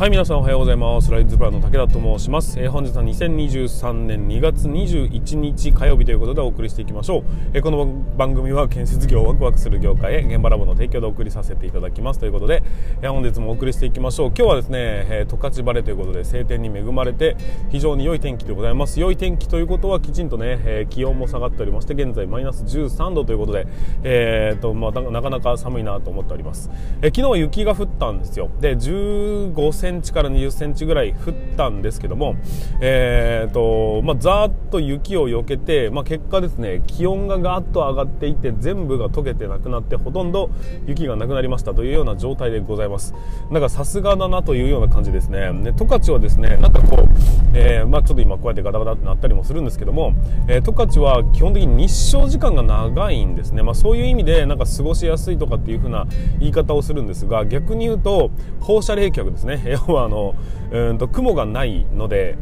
はい皆さんおはようございます。ライズプラの武田と申します、えー、本日は2023年2月21日火曜日ということでお送りしていきましょう、えー、この番組は建設業ワクワクする業界へ現場ラボの提供でお送りさせていただきます。ということで、えー、本日もお送りしていきましょう。今日はですね、えー、十勝晴れということで晴天に恵まれて非常に良い天気でございます。良い天気ということはきちんとね、えー、気温も下がっておりまして現在マイナス13度ということで、えーとまあ、なかなか寒いなと思っております、えー、昨日は雪が降ったんですよ。で15センチから20センチぐらい降ったんですけども、えーとまあ、ざーっと雪を避けて、まあ、結果ですね気温がガーッと上がっていって全部が溶けてなくなってほとんど雪がなくなりましたというような状態でございます。なんかさすがだなというような感じですね。で十勝はですねなんかこう、えー、まあ、ちょっと今こうやってガタガタってなったりもするんですけども、えー、十勝は基本的に日照時間が長いんですね、まあ、そういう意味でなんか過ごしやすいとかっていう風な言い方をするんですが逆に言うと放射冷却ですね。要はあのうんと雲がないので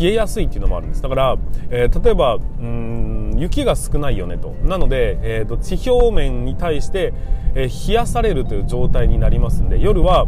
冷えやすいっていうのもあるんです。だから、えー、例えばうん雪が少ないよねと。なので、えーと、地表面に対して、えー、冷やされるという状態になりますんで夜は、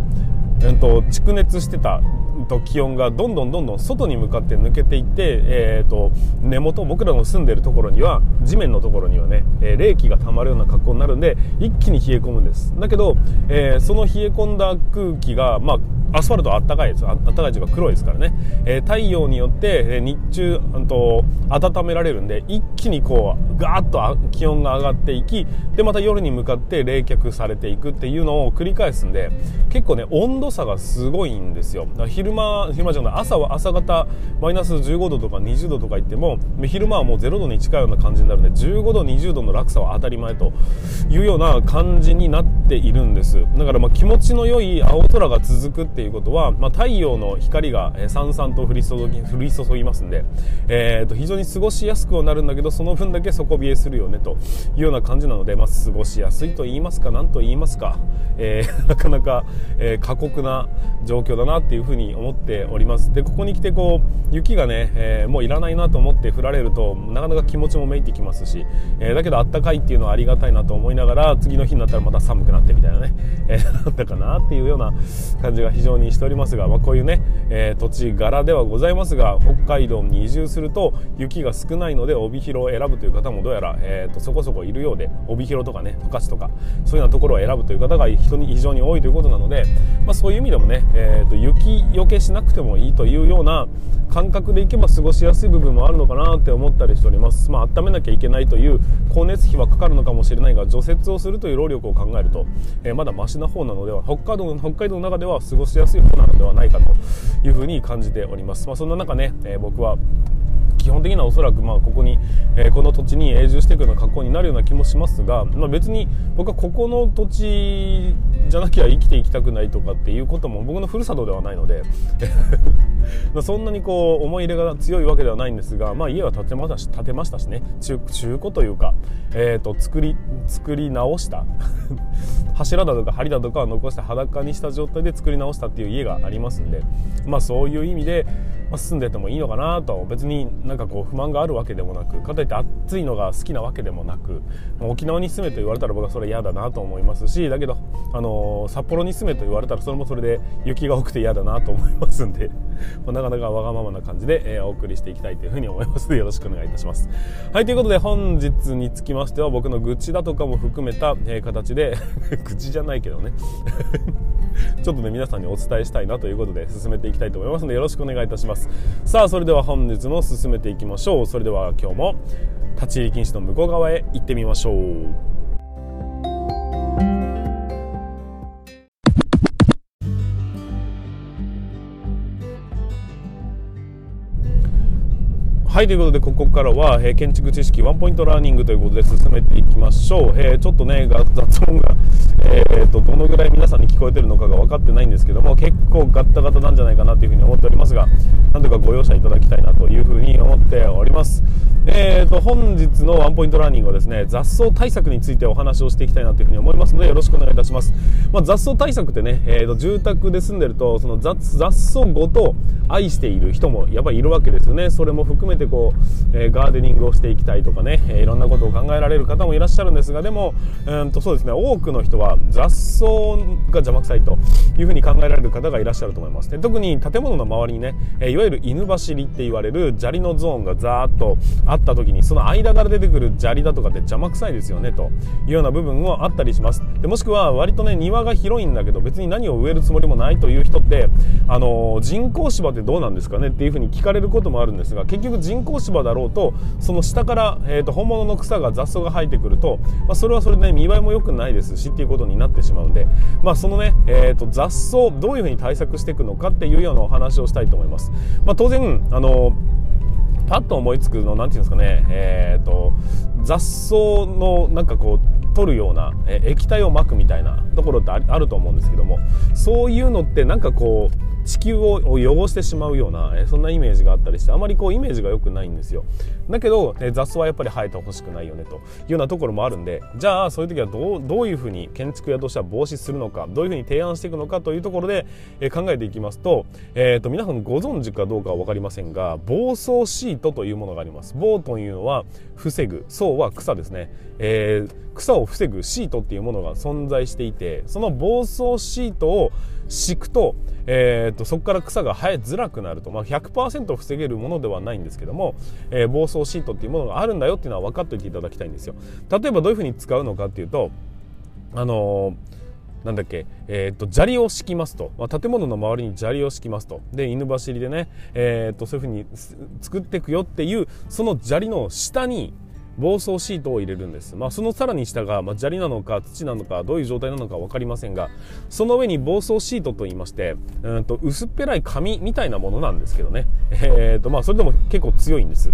えーと、蓄熱してたと気温がどんどんどんどん外に向かって抜けていって、えーと、根元僕らの住んでるところには地面のところにはね、えー、冷気がたまるような格好になるんで一気に冷え込むんです。だけど、えー、その冷え込んだ空気がまあアスファルトあったかいですあったかいというか黒いですからね、えー、太陽によって、日中と温められるんで一気にこうガーッと気温が上がっていきでまた夜に向かって冷却されていくっていうのを繰り返すんで結構ね温度差がすごいんですよ。昼間昼間じゃない朝は朝方マイナス15度とか20度とか言っても昼間はもう0度に近いような感じになるんで15度20度の落差は当たり前というような感じになっているんです。だからまあ気持ちの良い青空が続くっていういうことは、まあ、太陽の光がさんさんと降り注ぎ降り注ぎますんで、えー、と非常に過ごしやすくはなるんだけどその分だけ底冷えするよねというような感じなので、まあ、過ごしやすいと言いますか何と言いますか、えー、なかなか、えー、過酷な状況だなっていうふうに思っております。でここに来てこう雪がね、えー、もういらないなと思って降られるとなかなか気持ちもめいてきますし、えー、だけどあったかいっていうのはありがたいなと思いながら次の日になったらまた寒くなってみたいなね、えー、なんだかなっていうような感じが非常常にしておりますが、まあ、こういうね、えー、土地柄ではございますが北海道に移住すると雪が少ないので帯広を選ぶという方もどうやら、えーと、そこそこいるようで帯広とかね十勝とかそういうようなところを選ぶという方が人に非常に多いということなので、まあ、そういう意味でもね、えーと、雪よけしなくてもいいというような感覚でいけば過ごしやすい部分もあるのかなって思ったりしております、まあ温めなきゃいけないという光熱費はかかるのかもしれないが除雪をするという労力を考えると、えー、まだマシな方なのでは北海道北海道の中では過ごししやすい方なのではないかというふうに感じております、まあ、そんな中ね、え、僕は基本的にはおそらくまあここに、えー、この土地に永住していくような格好になるような気もしますが、まあ、別に僕はここの土地じゃなきゃ生きていきたくないとかっていうことも僕のふるさとではないのでまそんなにこう思い入れが強いわけではないんですが、まあ、家は建てましたし建てましたしね。中古というか、えーと、作り作り直した。柱だとか梁だとかは残して裸にした状態で作り直したっていう家がありますんで、まあ、そういう意味で、まあ、住んでてもいいのかなと別になんかこう不満があるわけでもなくかといって暑いのが好きなわけでもなく沖縄に住めと言われたら僕はそれ嫌だなと思いますしだけど、あのー、札幌に住めと言われたらそれもそれで雪が多くて嫌だなと思いますんで、なかなかわがままな感じで、えー、お送りしていきたいというふうに思いますので よろしくお願いいたします。はいということで本日につきましては僕の愚痴だとかも含めた、えー、形で 愚痴じゃないけどねちょっとね皆さんにお伝えしたいなということで進めていきたいと思いますのでよろしくお願いいたします。さあそれでは本日も進めていきましょう。それでは今日も立ち入り禁止の向こう側へ行ってみましょう。はいということでここからは、えー、建築知識ワンポイントラーニングということで進めていきましょう、えー、ちょっとね 雑音が、えーと、どのぐらい皆さんに聞こえてるのかが分かってないんですけども結構ガッタガタなんじゃないかなというふうに思っておりますがなんとかご容赦いただきたいなというふうに思っております。えーと、本日のワンポイントラーニングはですね雑草対策についてお話をしていきたいなというふうに思いますのでよろしくお願いいたします、まあ、雑草対策ってね、えーと、住宅で住んでるとその雑雑草ごと愛している人もやっぱりいるわけですよね。それも含めてこう、えー、ガーデニングをしていきたいとかね、えー、いろんなことを考えられる方もいらっしゃるんですがでも、うんとそうですね多くの人は雑草が邪魔くさいというふうに考えられる方がいらっしゃると思います。で特に建物の周りにね、えいわゆる犬走りって言われる砂利のゾーンがザーッとあった時にその間から出てくる砂利だとかって邪魔くさいですよねというような部分もあったりします。でもしくは割とね庭が広いんだけど別に何を植えるつもりもないという人ってあの人工芝ってどうなんですかねっていうふうに聞かれることもあるんですが結局人人工芝だろうとその下から、えーと、本物の草が雑草が生えてくると、まあ、それはそれで、ね、見栄えも良くないですしっていうことになってしまうんで、まあ、そのね、えーと、雑草どういうふうに対策していくのかっていうようなお話をしたいと思います。まあ、当然あのパッと思いつくのなんていうんですかね、えーと、雑草のなんかこう取るような、液体をまくみたいなところってあると思うんですけどもそういうのってなんかこう地球を汚してしまうような、そんなイメージがあったりしてあまりこうイメージが良くないんですよ。だけど、え雑草はやっぱり生えてほしくないよねというようなところもあるんでじゃあそういう時はどうどういうふうに建築家としては防止するのかどういうふうに提案していくのかというところで、え考えていきますと,、えーと、皆さんご存知かどうかは分かりませんが防草シートというものがあります。防というのは防ぐ草は草ですね、えー、草を防ぐシートっていうものが存在していてその防草シートを敷くと,、えーと、そこから草が生えづらくなると、まあ、100%防げるものではないんですけども、えー、防草シートっていうものがあるんだよっていうのは分かっておいていただきたいんですよ。例えばどういうふうに使うのかっていうとあのーなんだっけ、えー、と砂利を敷きますと、まあ、建物の周りに砂利を敷きますと。で犬走りでね、えー、とそういうふうに作っていくよっていうその砂利の下に防草シートを入れるんです、まあ、そのさらに下が、まあ、砂利なのか土なのかどういう状態なのか分かりませんがその上に防草シートといいましてうんと薄っぺらい紙みたいなものなんですけどね、えーとまあ、それでも結構強いんです。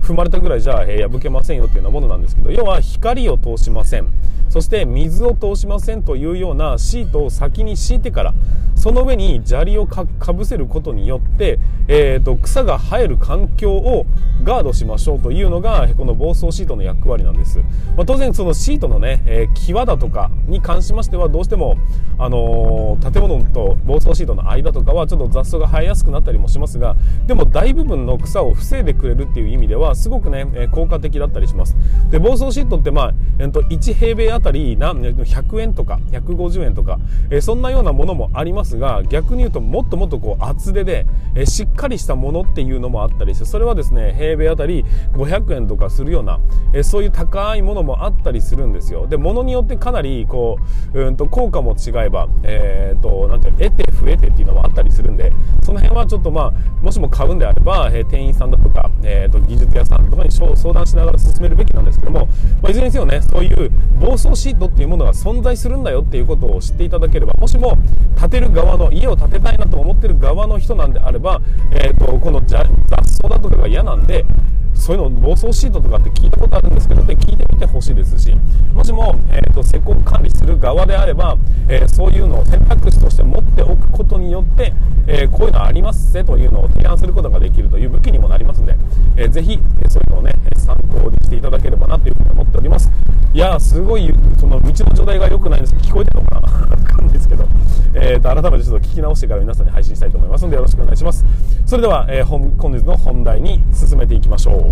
踏まれたぐらいじゃ、えー、破けませんよっていうようなものなんですけど要は光を通しません。そして水を通しませんというようなシートを先に敷いてからその上に砂利をかぶせることによって、えーと、草が生える環境をガードしましょうというのがこの防草シートの役割なんです、まあ、当然そのシートのね、えー、際だとかに関しましてはどうしても、あのー、建物と防草シートの間とかはちょっと雑草が生えやすくなったりもしますがでも大部分の草を防いでくれるっていう意味でははすごくね、えー、効果的だったりします。で防草シートってまあ、えー、と1平米あたりな100円とか150円とか、えそんなようなものもありますが逆に言うともっともっとこう厚手で、えしっかりしたものっていうのもあったりしてそれはですね平米あたり500円とかするような、えそういう高いものもあったりするんですよ。で物によってかなりこううんと効果も違えば、えーと、なんて得て増えてっていうのもあったりするんでその辺はちょっとまあもしも買うんであれば、え店員さんだとか、えーと、技術屋さんとかに相談しながら進めるべきなんですけども、まあ、いずれにせよねそういう暴走シートっていうものが存在するんだよっていうことを知っていただければもしも建てる側の家を建てたいなと思ってる側の人なんであれば、えーと、この雑草だとかが嫌なんでそういうの防草シートとかって聞いたことあるんですけど、で聞いてみてほしいですし、もしも、えーと、施工管理する側であれば、えー、そういうのを選択肢として持っておくことによって、えー、こういうのありますぜというのを提案することができるという武器にもなりますので、えー、ぜひ、そういうのをね、参考にしていただければなというふうに思っております。いや、すごい、その道の状態が良くないんです聞こえてるのかなわかんないですけど、えーと、改めてちょっと聞き直してから皆さんに配信したいと思いますので、よろしくお願いします。それでは、えー、本日の本題に進めていきましょう。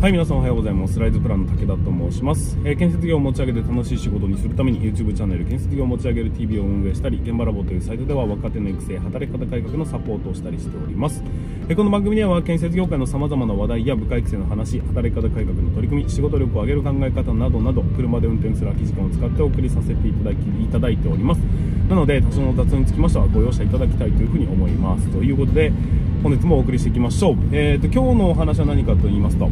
はい皆さんおはようございます。ライズプランの武田と申します、えー、建設業を持ち上げて楽しい仕事にするために YouTube チャンネル建設業を持ち上げる TV を運営したり現場ラボというサイトでは若手の育成働き方改革のサポートをしたりしております、えー、この番組では建設業界の様々な話題や部下育成の話働き方改革の取り組み仕事力を上げる考え方などなど車で運転する空き時間を使ってお送りさせていただきいただいております。なので多少の雑につきましてはご容赦いただきたいというふうに思います。ということで本日もお送りしていきましょう、えーと今日のお話は何かと言いますと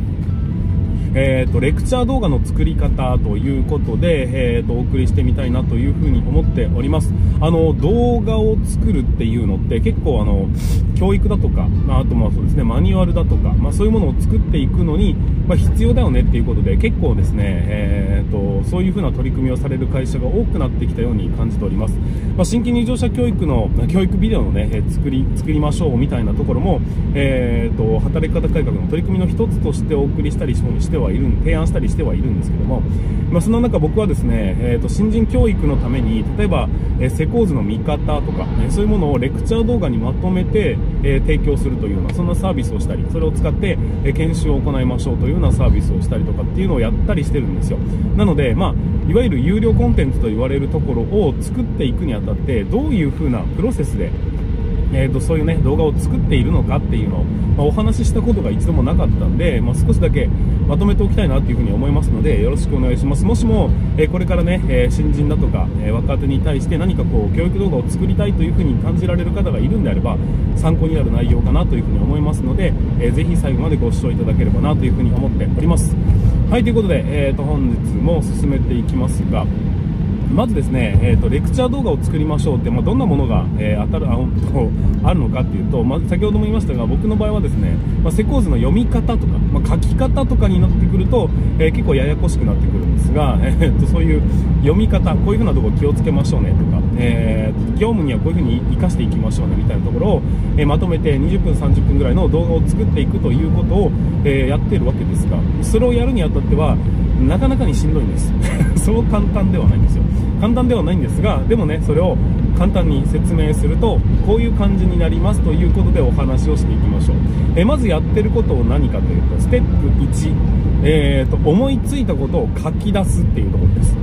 えーと、レクチャー動画の作り方ということで、えーと、お送りしてみたいなというふうに思っております。あの動画を作るっていうのって結構あの教育だとか、あ、あとまあそうですねマニュアルだとか、まあ、そういうものを作っていくのに、まあ、必要だよねっていうことで結構ですね、えーと、そういうふうな取り組みをされる会社が多くなってきたように感じております、まあ、新規入場者教育の教育ビデオのねえ作り作りましょうみたいなところも、えー、と働き方改革の取り組みの一つとしてお送りしたりしてはいる提案したりしてはいるんですけども、まあ、その中僕はですね、えーと、新人教育のために例えば、えー、施工図の見方とか、ね、そういうものをレクチャー動画にまとめて、えー、提供するというようなそんなサービスをしたりそれを使って、えー、研修を行いましょうというようなサービスをしたりとかっていうのをやったりしてるんですよ。なので、まあ、いわゆる有料コンテンツと言われるところを作っていくにあたってどういう風なプロセスでえーと、そういう、ね、動画を作っているのかっていうのを、まあ、お話ししたことが一度もなかったんで、まあ、少しだけまとめておきたいなというふに思いますのでよろしくお願いします。もしも、えー、これからね、えー、新人だとか、えー、若手に対して何かこう教育動画を作りたいというふうに感じられる方がいるんであれば参考になる内容かなというふに思いますので、えー、ぜひ最後までご視聴いただければなというふに思っております。はいということで、えーと本日も進めていきますがまずですね、えーと、レクチャー動画を作りましょうって、まあ、どんなものが、えー、当たるああるのかっていうと、まあ、先ほども言いましたが僕の場合はですね、まあ、施工図の読み方とか、ま書き方とかになってくると、えー、結構ややこしくなってくるんですが、えーと、そういう読み方こういうふうなところ気をつけましょうねとか、えー、業務にはこういうふうに生かしていきましょうねみたいなところを、えまとめて20分30分ぐらいの動画を作っていくということを、えやっているわけですがそれをやるにあたってはなかなかにしんどいんです。そう簡単ではないんですよ。簡単ではないんですがでもねそれを簡単に説明するとこういう感じになりますということでお話をしていきましょう。えまずやってることを何かというとステップ1、えーと、思いついたことを書き出すっていうところです。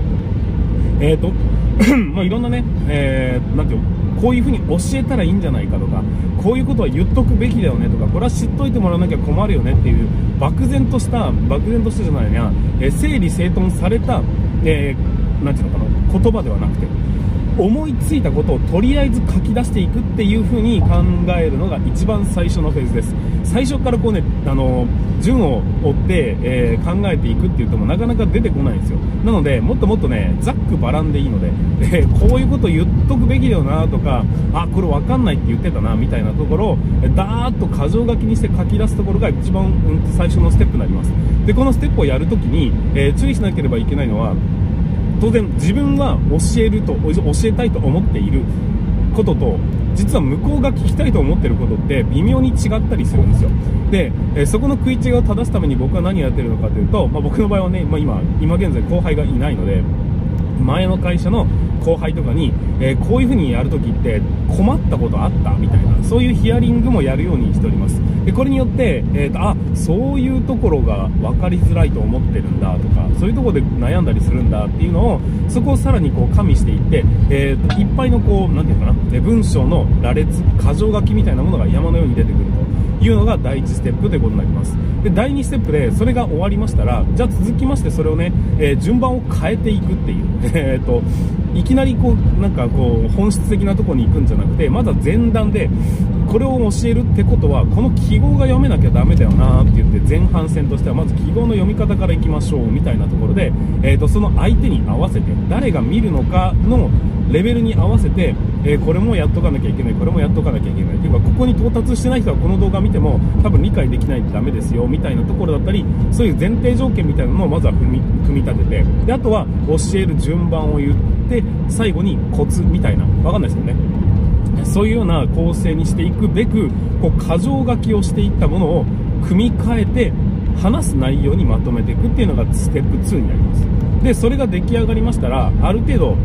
えーと まあ、いろんなね、えー、なんていうこういうふうに教えたらいいんじゃないかとかこういうことは言っとくべきだよねとかこれは知っといてもらわなきゃ困るよねっていう漠然とした漠然としたじゃないな、えー、整理整頓された、えー、なんていうのかな言葉ではなくて思いついたことをとりあえず書き出していくっていう風に考えるのが一番最初のフェーズです。最初からこうねあの順を追って、えー、考えていくって言ってもなかなか出てこないんですよ。なのでもっともっとねざっくばらんでいいので、えー、こういうこと言っとくべきだよなとかあこれ分かんないって言ってたなみたいなところをダーッと箇条書きにして書き出すところが一番、うん、最初のステップになります。でこのステップをやるときに、えー、注意しなければいけないのは当然自分が教えると教えたいと思っている。ことと実は向こうが聞きたいと思ってることって微妙に違ったりするんですよ。で、えそこの食い違いを正すために僕は何をやってるのかというと、まあ、僕の場合はね、まあ、今今現在後輩がいないので前の会社の後輩とかに、えー、こういう風にやるときって困ったことあったみたいなそういうヒアリングもやるようにしておりますでこれによって、えーと、あそういうところが分かりづらいと思ってるんだとかそういうところで悩んだりするんだっていうのをそこをさらにこう加味していって、えーと、いっぱいのこうなんていうかな文章の羅列箇条書きみたいなものが山のように出てくるというのが第1ステップということになります。で第2ステップでそれが終わりましたらじゃあ続きましてそれをね、えー、順番を変えていくっていう。えといきなりこうなんかこう本質的なところに行くんじゃなくてまだ前段でこれを教えるってことはこの記号が読めなきゃダメだよなって言って前半戦としてはまず記号の読み方からいきましょうみたいなところで、えーと、その相手に合わせて誰が見るのかのレベルに合わせて、えー、これもやっとかなきゃいけないこれもやっとかなきゃいけない。というかここに到達してない人はこの動画見ても多分理解できないとダメですよみたいなところだったりそういう前提条件みたいなのをまずは組み組み立ててであとは教える順番を言って最後にコツみたいな。分かんないですよね。そういうような構成にしていくべくこう箇条書きをしていったものを組み替えて話す内容にまとめていくっていうのがステップ2になります。でそれが出来上がりましたらある程度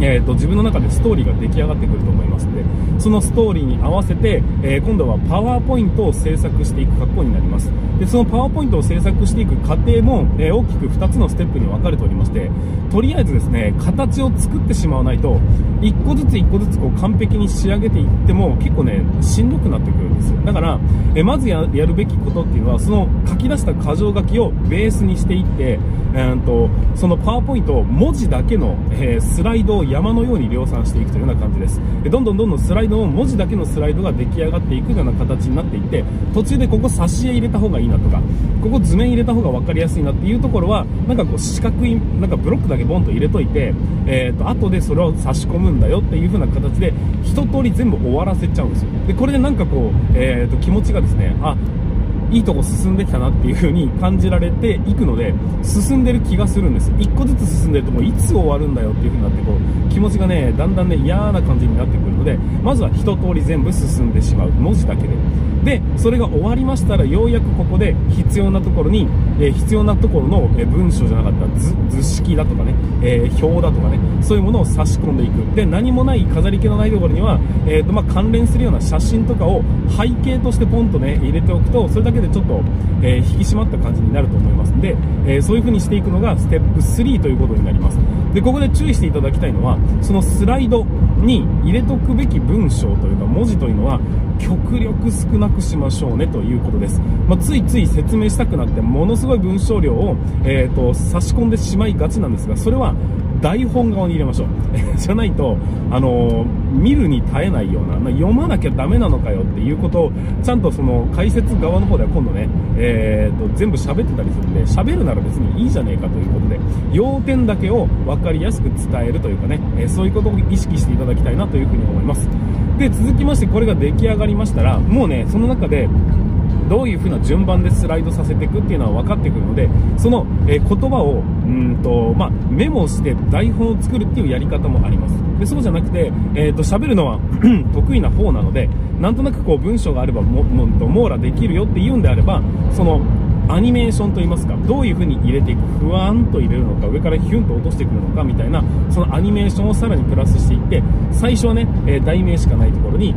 えーと、自分の中でストーリーが出来上がってくると思いますのでそのストーリーに合わせて、えー、今度はパワーポイントを制作していく格好になります。でそのパワーポイントを制作していく過程も、えー、大きく2つのステップに分かれておりましてとりあえずですね形を作ってしまわないと1個ずつ1個ずつこう完璧に仕上げていっても結構ねしんどくなってくるんですよ。だから、えー、まずやるべきことっていうのはその書き出した箇条書きをベースにしていって、えーと、そのパワーポイントを文字だけの、えスライドを山のように量産していくというような感じです。でどんどんどんどんスライドを文字だけのスライドが出来上がっていくような形になっていて途中でここ挿絵入れた方がいいなとかここ図面入れた方が分かりやすいなっていうところはなんかこう四角いなんかブロックだけボンと入れといて、えーと、後でそれを差し込むんだよっていう風な形で一通り全部終わらせちゃうんですよ。でこれでなんかこう、えーと気持ちがですねあいいとこ進んできたなっていう風に感じられていくので進んでる気がするんです。1個ずつ進んでるともういつ終わるんだよっていう風になってこう気持ちがねだんだんね嫌な感じになってくるのでまずは一通り全部進んでしまう。文字だけで。でそれが終わりましたらようやくここで必要なところに、えー、必要なところの、え文章じゃなかった図図式だとかね、えー、表だとかねそういうものを差し込んでいく。で何もない飾り気のないところには、えーとまあ、関連するような写真とかを背景としてポンとね入れておくとそれだけででちょっと、え引き締まった感じになると思いますんで、えそういう風にしていくのがステップ3ということになります。でここで注意していただきたいのはそのスライドに入れとくべき文章というか文字というのは極力少なくしましょうねということです、まあ、ついつい説明したくなってものすごい文章量を、えーと、差し込んでしまいがちなんですがそれは台本側に入れましょう。じゃないと、あの、見るに耐えないような、まあ、読まなきゃダメなのかよっていうことをちゃんとその解説側の方では今度ね、えーと、全部喋ってたりするんで喋るなら別にいいじゃねえかということで要点だけを分かりやすく伝えるというかね、えー、そういうことを意識していただきたいなというふうに思います。で続きましてこれが出来上がりましたらもうねその中でどういう風な順番でスライドさせていくっていうのは分かってくるのでその、えー、言葉をうんと、まあ、メモして台本を作るっていうやり方もあります。でそうじゃなくて、えーと、喋るのは 得意な方なのでなんとなくこう文章があればもも網羅できるよっていうんであればそのアニメーションといいますかどういう風に入れていくふわんと入れるのか上からヒュンと落としてくるのかみたいなそのアニメーションをさらにプラスしていって最初はね、えー、題名しかないところに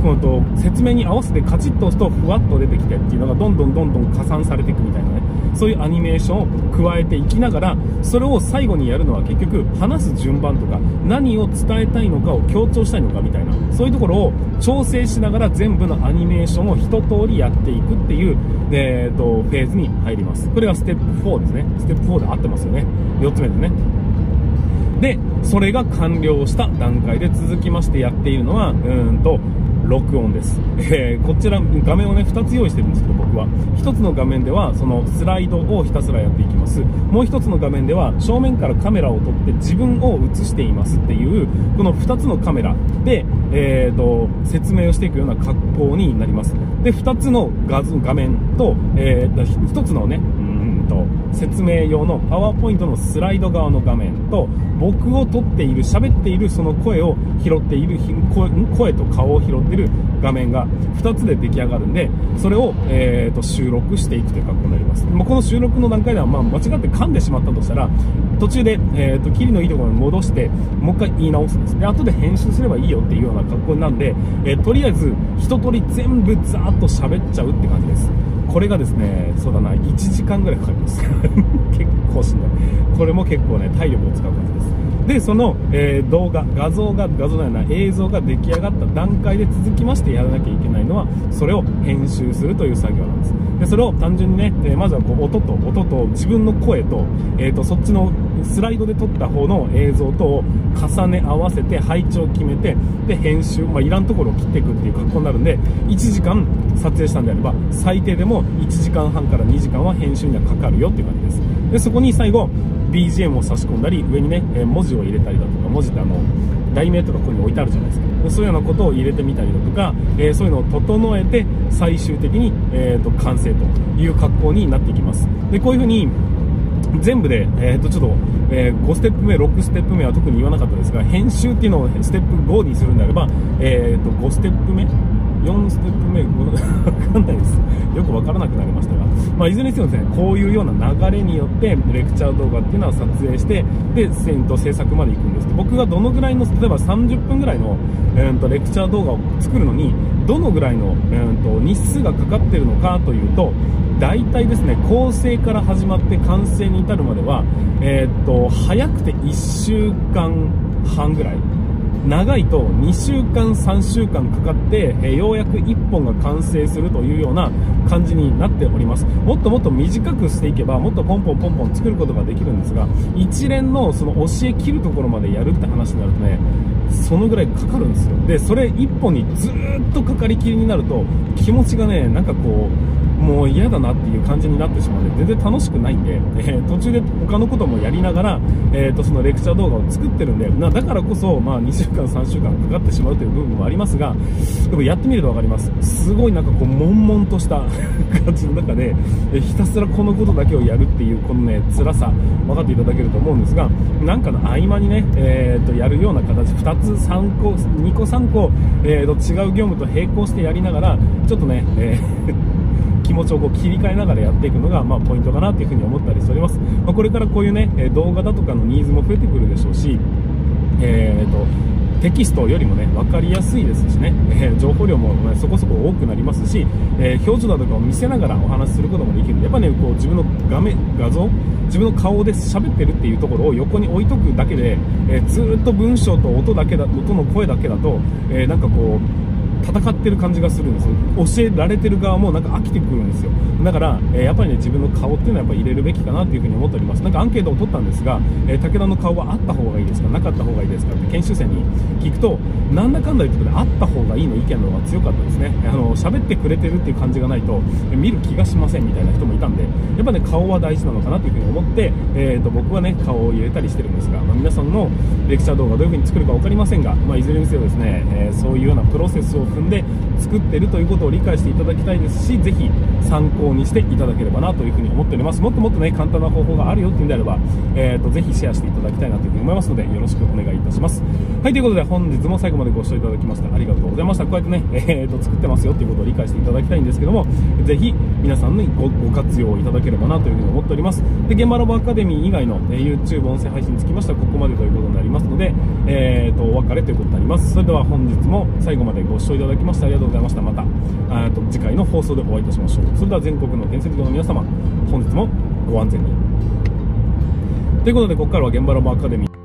このと説明に合わせてカチッと押すとふわっと出てきてっていうのがどんどんどんどん加算されていくみたいなね。そういうアニメーションを加えていきながらそれを最後にやるのは結局話す順番とか何を伝えたいのかを強調したいのかみたいなそういうところを調整しながら全部のアニメーションを一通りやっていくっていう、えーと、フェーズに入ります。これがステップ4ですね。ステップ4で合ってますよね。4つ目でね。でそれが完了した段階で続きましてやっているのはうんと録音です、えー、こちら画面をね2つ用意してるんですけど僕は。1つの画面ではそのスライドをひたすらやっていきます。もう1つの画面では正面からカメラを撮って自分を映していますっていうこの2つのカメラ。で、えーと、説明をしていくような格好になります。で2つの画画面と、えー、1つのね説明用のパワーポイントのスライド側の画面と僕を撮っている喋っているその声を拾っている声と顔を拾っている画面が2つで出来上がるんでそれを、えーと、収録していくという格好になります。まこの収録の段階では、まあ、間違って噛んでしまったとしたら途中で、えーと、キリのいいところに戻してもう一回言い直すんです。で後で編集すればいいよっていうような格好なんで、えー、とりあえず一通り全部ザーッと喋っちゃうって感じです。これがですねそうだな1時間ぐらいかかります。結構しんどい。これも結構ね体力を使う感じです。でその、えー、動画画像が画像のような映像が出来上がった段階で続きましてやらなきゃいけないのはそれを編集するという作業なんです。でそれを単純にね、え、まずはこう音と音と自分の声と,、えーと、そっちのスライドで撮った方の映像とを重ね合わせて配置を決めてで編集、まあ、いらんところを切っていくっていう格好になるんで1時間撮影したんであれば最低でも1時間半から2時間は編集にはかかるよっていう感じです。でそこに最後 BGM を差し込んだり上にね、え文字を入れたりだとか文字ってあの題名とかここに置いてあるじゃないですか。そういうようなことを入れてみたりだとか、え、そういうのを整えて最終的に、えーと、完成という格好になっていきます。でこういう風に全部で、えー、とちょっと、えー、5ステップ目、6ステップ目は特に言わなかったですが編集っていうのをステップ5にするんであれば、えー、と5ステップ目4ステップ目、わかんないです。よくわからなくなりましたが、まあ、いずれにせよですね、こういうような流れによって、レクチャー動画っていうのは撮影して、で、と制作まで行くんです僕がどのぐらいの、例えば30分ぐらいの、えー、とレクチャー動画を作るのに、どのぐらいの、えー、と日数がかかってるのかというと、大体ですね、構成から始まって完成に至るまでは、えー、と、早くて1週間半ぐらい。長いと2週間、3週間かかって、えようやく1本が完成するというような感じになっております。もっともっと短くしていけばもっとポンポンポンポン作ることができるんですが一連のその教え切るところまでやるって話になるとねそのぐらいかかるんですよ。でそれ1本にずっとかかりきりになると気持ちがねなんかこうもう嫌だなっていう感じになってしまうので全然楽しくないんで、えー、途中で他のこともやりながら、えー、とそのレクチャー動画を作ってるんでなだからこそ、まあ、2週間3週間かかってしまうという部分もありますがでもやってみると分かります。すごいなんかこう悶々とした 感じの中で、え、ひたすらこのことだけをやるっていうこのね辛さ分かっていただけると思うんですがなんかの合間にね、えー、とやるような形2つ3個2個3個、えー、と違う業務と並行してやりながらちょっとね、えー気持ちをこう切り替えながらやっていくのが、まあ、ポイントかなというふに思ったりしております、まあ、これからこういうね動画だとかのニーズも増えてくるでしょうし、えーと、テキストよりもね分かりやすいですしね、えー、情報量も、ね、そこそこ多くなりますし、えー、表情だとかを見せながらお話しすることもできる。やっぱねこう自分の画面画像自分の顔で喋ってるっていうところを横に置いとくだけで、えー、ずっと文章と音だけだ音の声だけだと、えなんかこう戦ってる感じがするんですよ。教えられてる側もなんか飽きてくるんですよ。だから、えー、やっぱりね自分の顔っていうのはやっぱ入れるべきかなっていうふうに思っております。なんかアンケートを取ったんですが、えー、武田の顔はあった方がいいですか？なかった方がいいですかって研修生に聞くとなんだかんだ言ってあった方がいいの意見の方が強かったですね。あの喋ってくれてるっていう感じがないと見る気がしませんみたいな人もいたんでやっぱね顔は大事なのかなというふうに思って、えーと、僕はね顔を入れたりしてるんですが、まあ、皆さんのレクチャー動画どういう風に作るか分かりませんが、まあ、いずれにせよですね、えー、そういうようなプロセスを踏んで作ってるということを理解していただきたいですしぜひ参考にしていただければなというふうに思っております。もっともっとね簡単な方法があるよっていうんであれば、えーと、ぜひシェアしていただきたいなというふうに思いますのでよろしくお願いいたします。はい。ということで本日も最後までご視聴いただきましてありがとうございました。こうやってね、えーと、作ってますよっていうことを理解していただきたいんですけどもぜひ皆さんにごご活用いただければなというふうに思っております。で現場ラボアカデミー以外の、えー、YouTube 音声配信につきましてはここまでということになります。ので、えーと、とお別れということになります。それでは本日も最後までご視聴いただきましてありがとうございました。またと次回の放送でお会いいたしましょう。それでは全国の建設業の皆様本日もご安全に。ということでここからは現場ラボアカデミー。